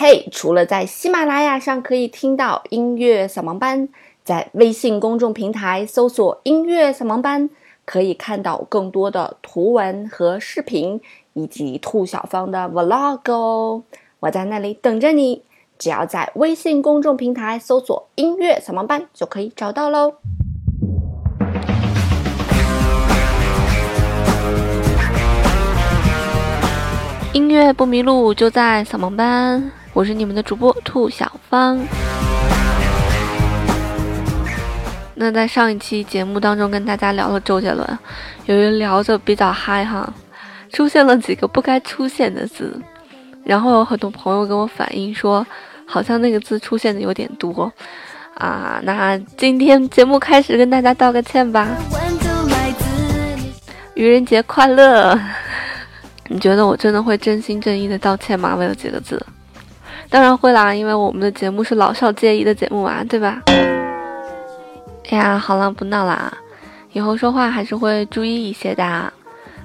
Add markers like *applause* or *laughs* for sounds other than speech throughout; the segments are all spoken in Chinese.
嘿，除了在喜马拉雅上可以听到音乐扫盲班，在微信公众平台搜索“音乐扫盲班”，可以看到更多的图文和视频，以及兔小芳的 vlog 哦。我在那里等着你，只要在微信公众平台搜索“音乐扫盲班”就可以找到喽。音乐不迷路，就在扫盲班。我是你们的主播兔小芳。那在上一期节目当中跟大家聊了周杰伦，由于聊着比较嗨哈，出现了几个不该出现的字，然后有很多朋友跟我反映说，好像那个字出现的有点多啊。那今天节目开始跟大家道个歉吧，愚人节快乐！*laughs* 你觉得我真的会真心真意的道歉吗？为了几个字？当然会啦，因为我们的节目是老少皆宜的节目啊，对吧？哎呀，好了，不闹了啊，以后说话还是会注意一些的。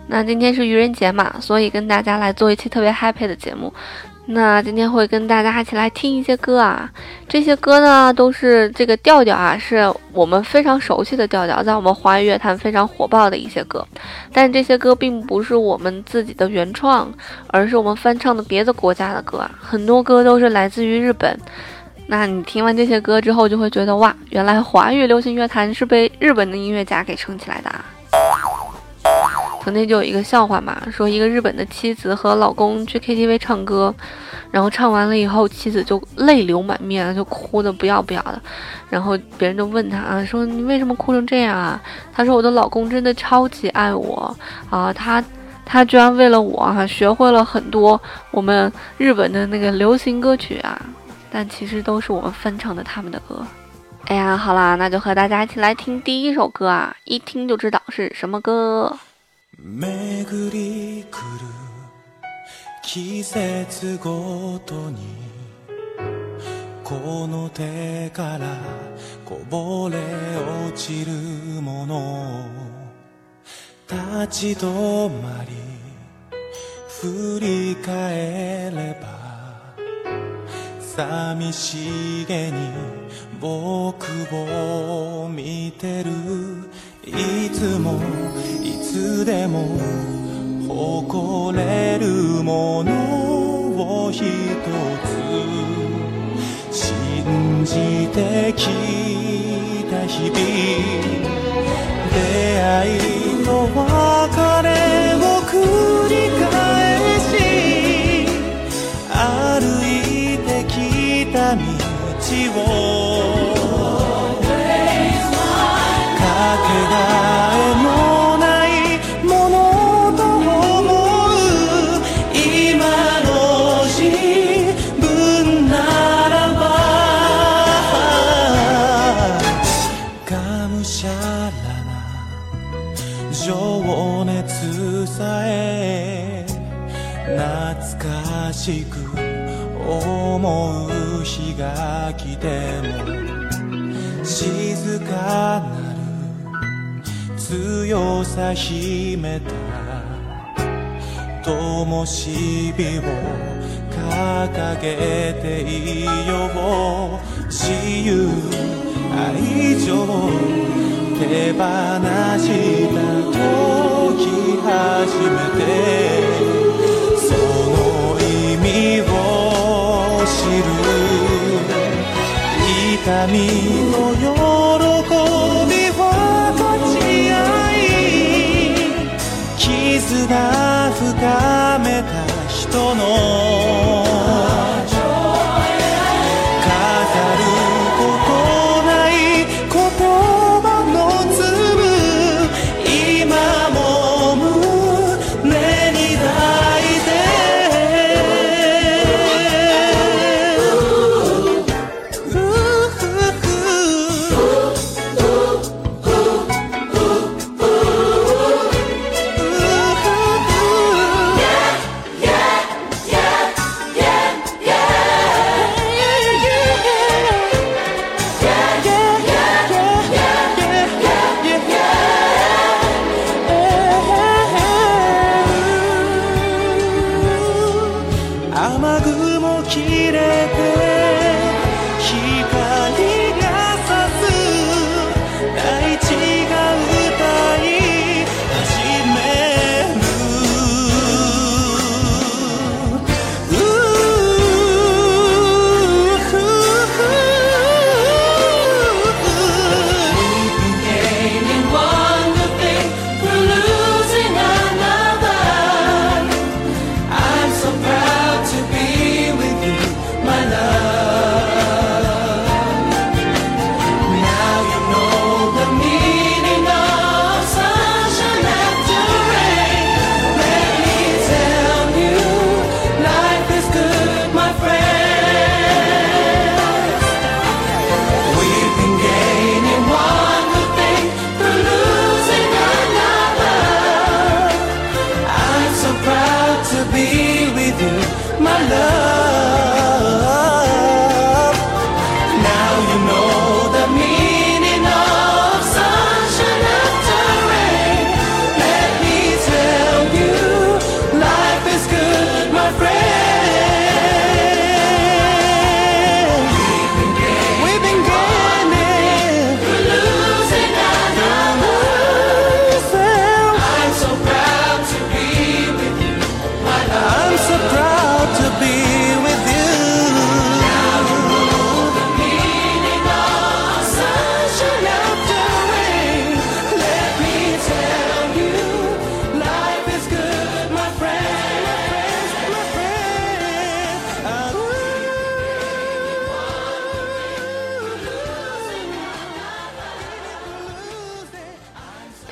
那今天是愚人节嘛，所以跟大家来做一期特别 happy 的节目。那今天会跟大家一起来听一些歌啊，这些歌呢都是这个调调啊，是我们非常熟悉的调调，在我们华语乐坛非常火爆的一些歌。但这些歌并不是我们自己的原创，而是我们翻唱的别的国家的歌啊，很多歌都是来自于日本。那你听完这些歌之后，就会觉得哇，原来华语流行乐坛是被日本的音乐家给撑起来的。啊。曾经就有一个笑话嘛，说一个日本的妻子和老公去 KTV 唱歌，然后唱完了以后，妻子就泪流满面，就哭的不要不要的。然后别人就问他啊，说你为什么哭成这样啊？他说我的老公真的超级爱我啊，他他居然为了我哈学会了很多我们日本的那个流行歌曲啊，但其实都是我们翻唱的他们的歌。哎呀，好啦，那就和大家一起来听第一首歌啊，一听就知道是什么歌。巡り来る季節ごとにこの手からこぼれ落ちるもの立ち止まり振り返れば寂しげに僕を見てる。いつもいつでも誇れるものを一つ信じてきた日々出会いと別れを繰り返し歩いてきた道を情熱さえ懐かしく思う日が来ても静かなる強さ秘めた灯火を掲げていよう自由愛情手放した時初めてその意味を知る痛みの喜びを立ち合い傷が深めた人の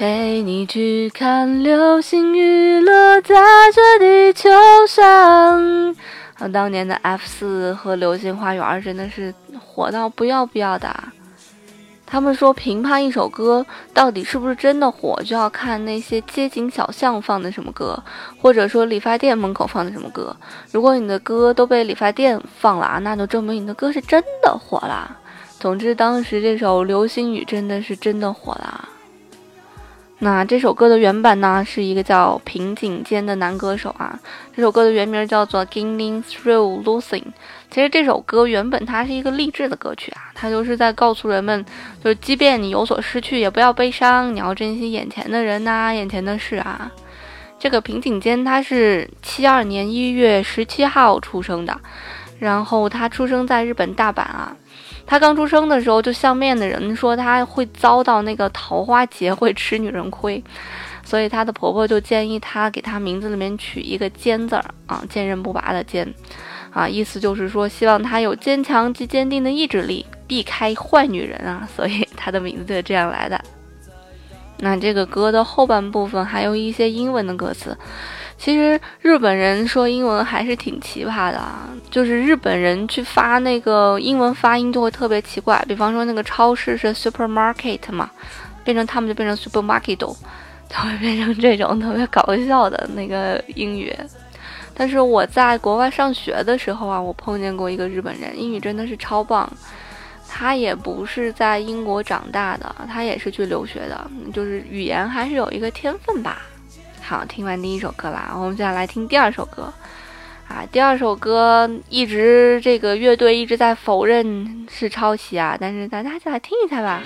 陪你去看流星雨落在这地球上。啊，当年的 F 四和流星花园真的是火到不要不要的。他们说评判一首歌到底是不是真的火，就要看那些街景小巷放的什么歌，或者说理发店门口放的什么歌。如果你的歌都被理发店放了啊，那就证明你的歌是真的火了。总之，当时这首《流星雨》真的是真的火了。那这首歌的原版呢，是一个叫平井坚的男歌手啊。这首歌的原名叫做《Getting Through Losing》。其实这首歌原本它是一个励志的歌曲啊，它就是在告诉人们，就是即便你有所失去，也不要悲伤，你要珍惜眼前的人呐，眼前的事啊。这个平井坚他是七二年一月十七号出生的，然后他出生在日本大阪啊。他刚出生的时候，就相面的人说他会遭到那个桃花劫，会吃女人亏，*laughs* 所以他的婆婆就建议他给他名字里面取一个“坚”字儿啊，坚韧不拔的“坚”，啊，意思就是说希望他有坚强及坚定的意志力，避开坏女人啊，*laughs* 所以他的名字就这样来的。那这个歌的后半部分还有一些英文的歌词。其实日本人说英文还是挺奇葩的啊，就是日本人去发那个英文发音就会特别奇怪。比方说那个超市是 supermarket 嘛，变成他们就变成 supermarket，就会变成这种特别搞笑的那个英语。但是我在国外上学的时候啊，我碰见过一个日本人，英语真的是超棒。他也不是在英国长大的，他也是去留学的，就是语言还是有一个天分吧。好，听完第一首歌啦，我们接下来听第二首歌。啊，第二首歌一直这个乐队一直在否认是抄袭啊，但是大家就来听一下吧。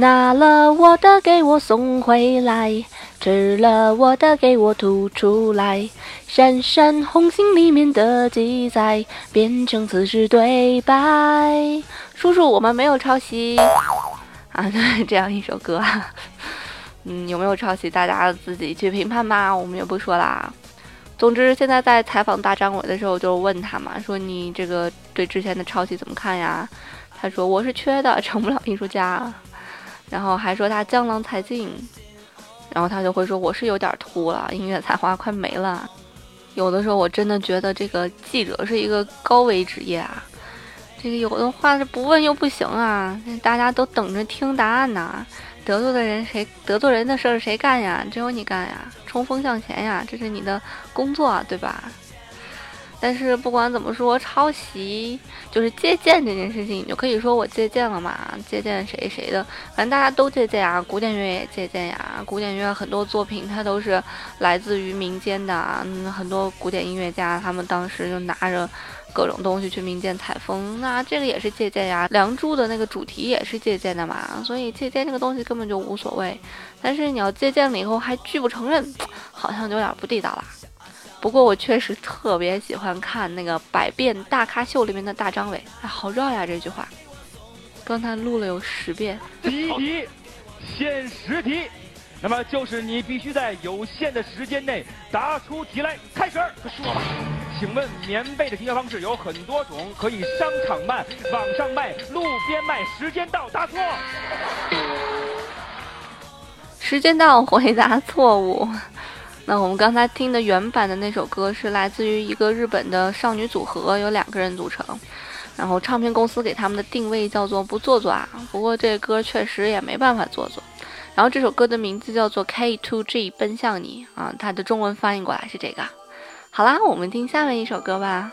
拿了我的给我送回来，吃了我的给我吐出来。闪闪红星里面的记载，变成此时对白。叔叔，我们没有抄袭 *laughs* 啊！对，这样一首歌。*laughs* 嗯，有没有抄袭？大家自己去评判吧，我们也不说啦。总之，现在在采访大张伟的时候，就问他嘛，说你这个对之前的抄袭怎么看呀？他说我是缺的，成不了艺术家。然后还说他江郎才尽，然后他就会说我是有点秃了，音乐才华快没了。有的时候我真的觉得这个记者是一个高危职业啊，这个有的话是不问又不行啊，大家都等着听答案呢。得罪的人谁得罪人的事儿谁干呀？只有你干呀！冲锋向前呀！这是你的工作，对吧？但是不管怎么说，抄袭就是借鉴这件事情，你就可以说我借鉴了嘛，借鉴谁谁的，反正大家都借鉴啊，古典乐也借鉴呀，古典乐很多作品它都是来自于民间的，嗯，很多古典音乐家他们当时就拿着各种东西去民间采风，那这个也是借鉴呀，《梁祝》的那个主题也是借鉴的嘛，所以借鉴这个东西根本就无所谓，但是你要借鉴了以后还拒不承认，好像就有点不地道了。不过我确实特别喜欢看那个《百变大咖秀》里面的大张伟，哎，好绕呀这句话，刚才录了有十遍。第一题，限时题，那么就是你必须在有限的时间内答出题来。开始，说吧，请问棉被的营销方式有很多种，可以商场卖、网上卖、路边卖。时间到，答错。时间到，回答错误。那我们刚才听的原版的那首歌是来自于一个日本的少女组合，有两个人组成，然后唱片公司给他们的定位叫做不做作啊。不过这歌确实也没办法做作。然后这首歌的名字叫做 K to G 奔向你啊，它的中文翻译过来是这个。好啦，我们听下面一首歌吧。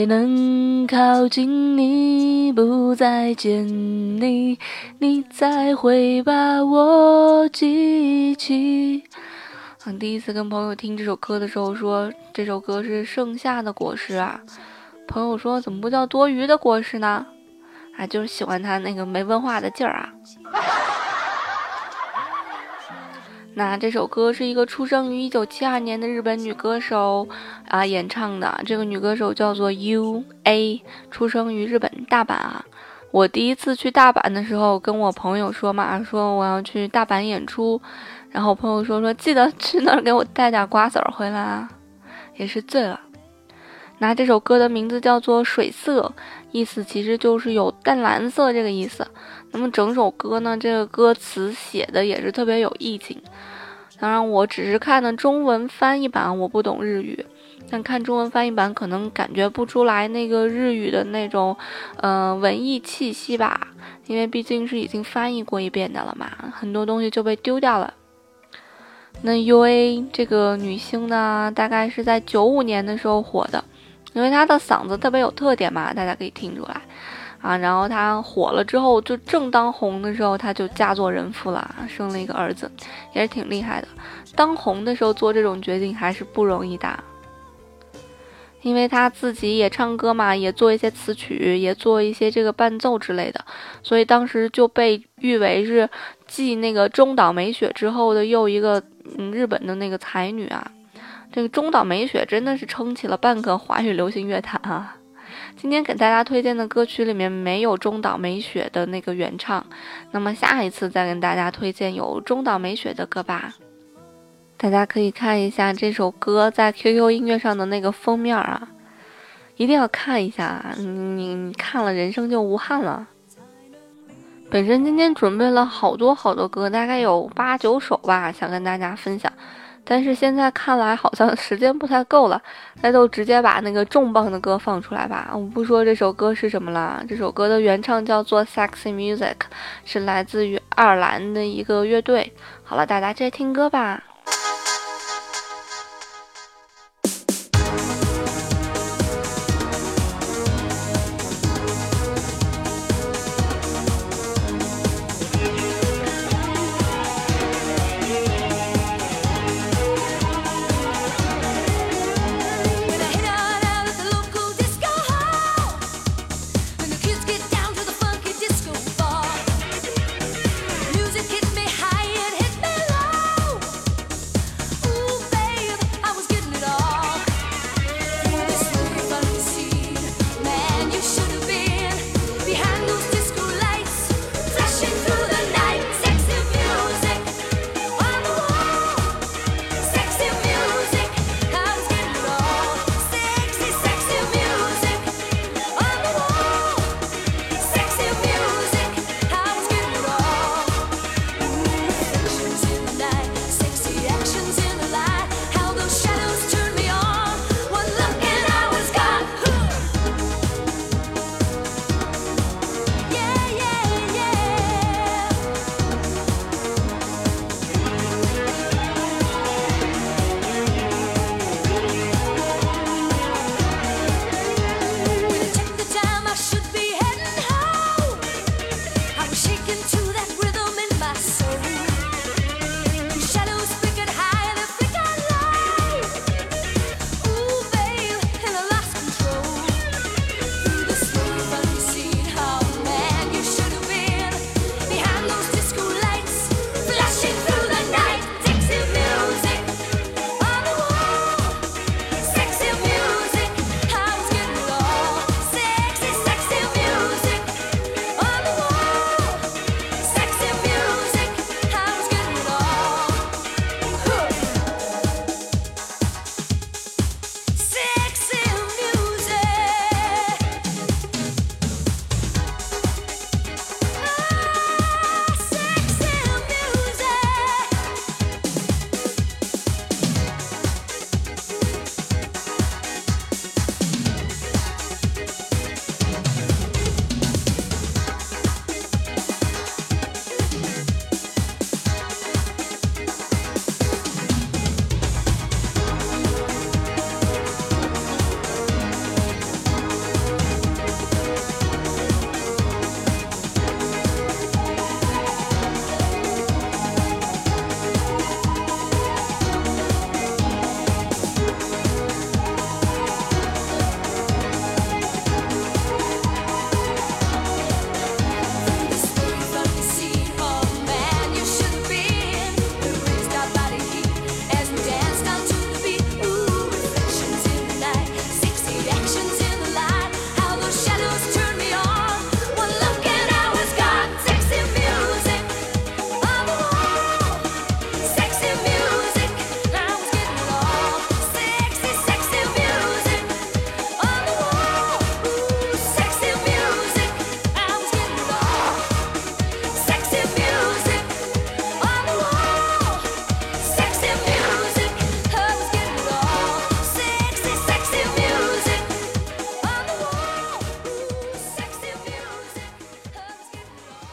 才能靠近你，不再见你，你才会把我记起。嗯，第一次跟朋友听这首歌的时候，说这首歌是盛夏的果实啊。朋友说怎么不叫多余的果实呢？啊，就是喜欢他那个没文化的劲儿啊。那这首歌是一个出生于一九七二年的日本女歌手啊演唱的。这个女歌手叫做 U A，出生于日本大阪啊。我第一次去大阪的时候，跟我朋友说嘛，说我要去大阪演出。然后朋友说说记得去那儿给我带点瓜子儿回来啊，也是醉了。那这首歌的名字叫做《水色》，意思其实就是有淡蓝色这个意思。那么整首歌呢，这个歌词写的也是特别有意境。当然，我只是看的中文翻译版，我不懂日语，但看中文翻译版可能感觉不出来那个日语的那种，嗯，文艺气息吧。因为毕竟是已经翻译过一遍的了嘛，很多东西就被丢掉了。那 U A 这个女星呢，大概是在九五年的时候火的，因为她的嗓子特别有特点嘛，大家可以听出来啊。然后她火了之后，就正当红的时候，她就嫁作人妇了，生了一个儿子，也是挺厉害的。当红的时候做这种决定还是不容易的，因为她自己也唱歌嘛，也做一些词曲，也做一些这个伴奏之类的，所以当时就被誉为是继那个中岛美雪之后的又一个。嗯，日本的那个才女啊，这个中岛美雪真的是撑起了半个华语流行乐坛啊。今天给大家推荐的歌曲里面没有中岛美雪的那个原唱，那么下一次再跟大家推荐有中岛美雪的歌吧。大家可以看一下这首歌在 QQ 音乐上的那个封面啊，一定要看一下，你你看了人生就无憾了。本身今天准备了好多好多歌，大概有八九首吧，想跟大家分享。但是现在看来好像时间不太够了，那就直接把那个重磅的歌放出来吧。我们不说这首歌是什么了，这首歌的原唱叫做 Sexy Music，是来自于爱尔兰的一个乐队。好了，大家直接听歌吧。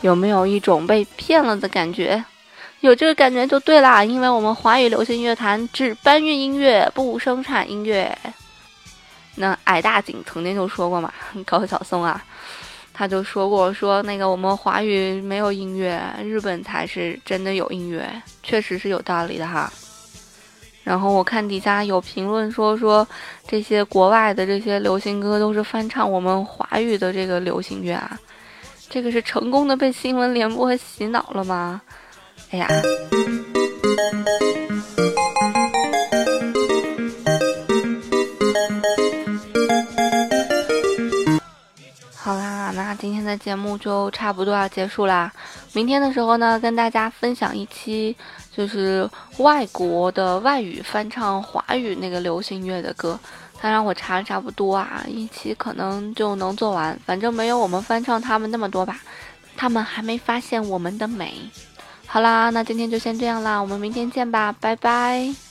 有没有一种被骗了的感觉？有这个感觉就对啦，因为我们华语流行乐坛只搬运音乐，不生产音乐。那矮大紧曾经就说过嘛，*laughs* 高晓松啊，他就说过说那个我们华语没有音乐，日本才是真的有音乐，确实是有道理的哈。然后我看底下有评论说说这些国外的这些流行歌都是翻唱我们华语的这个流行乐啊，这个是成功的被新闻联播洗脑了吗？哎呀，好啦，那今天的节目就差不多要结束啦。明天的时候呢，跟大家分享一期就是外国的外语翻唱华语那个流行乐的歌。他让我查了差不多啊，一期可能就能做完，反正没有我们翻唱他们那么多吧。他们还没发现我们的美。好啦，那今天就先这样啦，我们明天见吧，拜拜。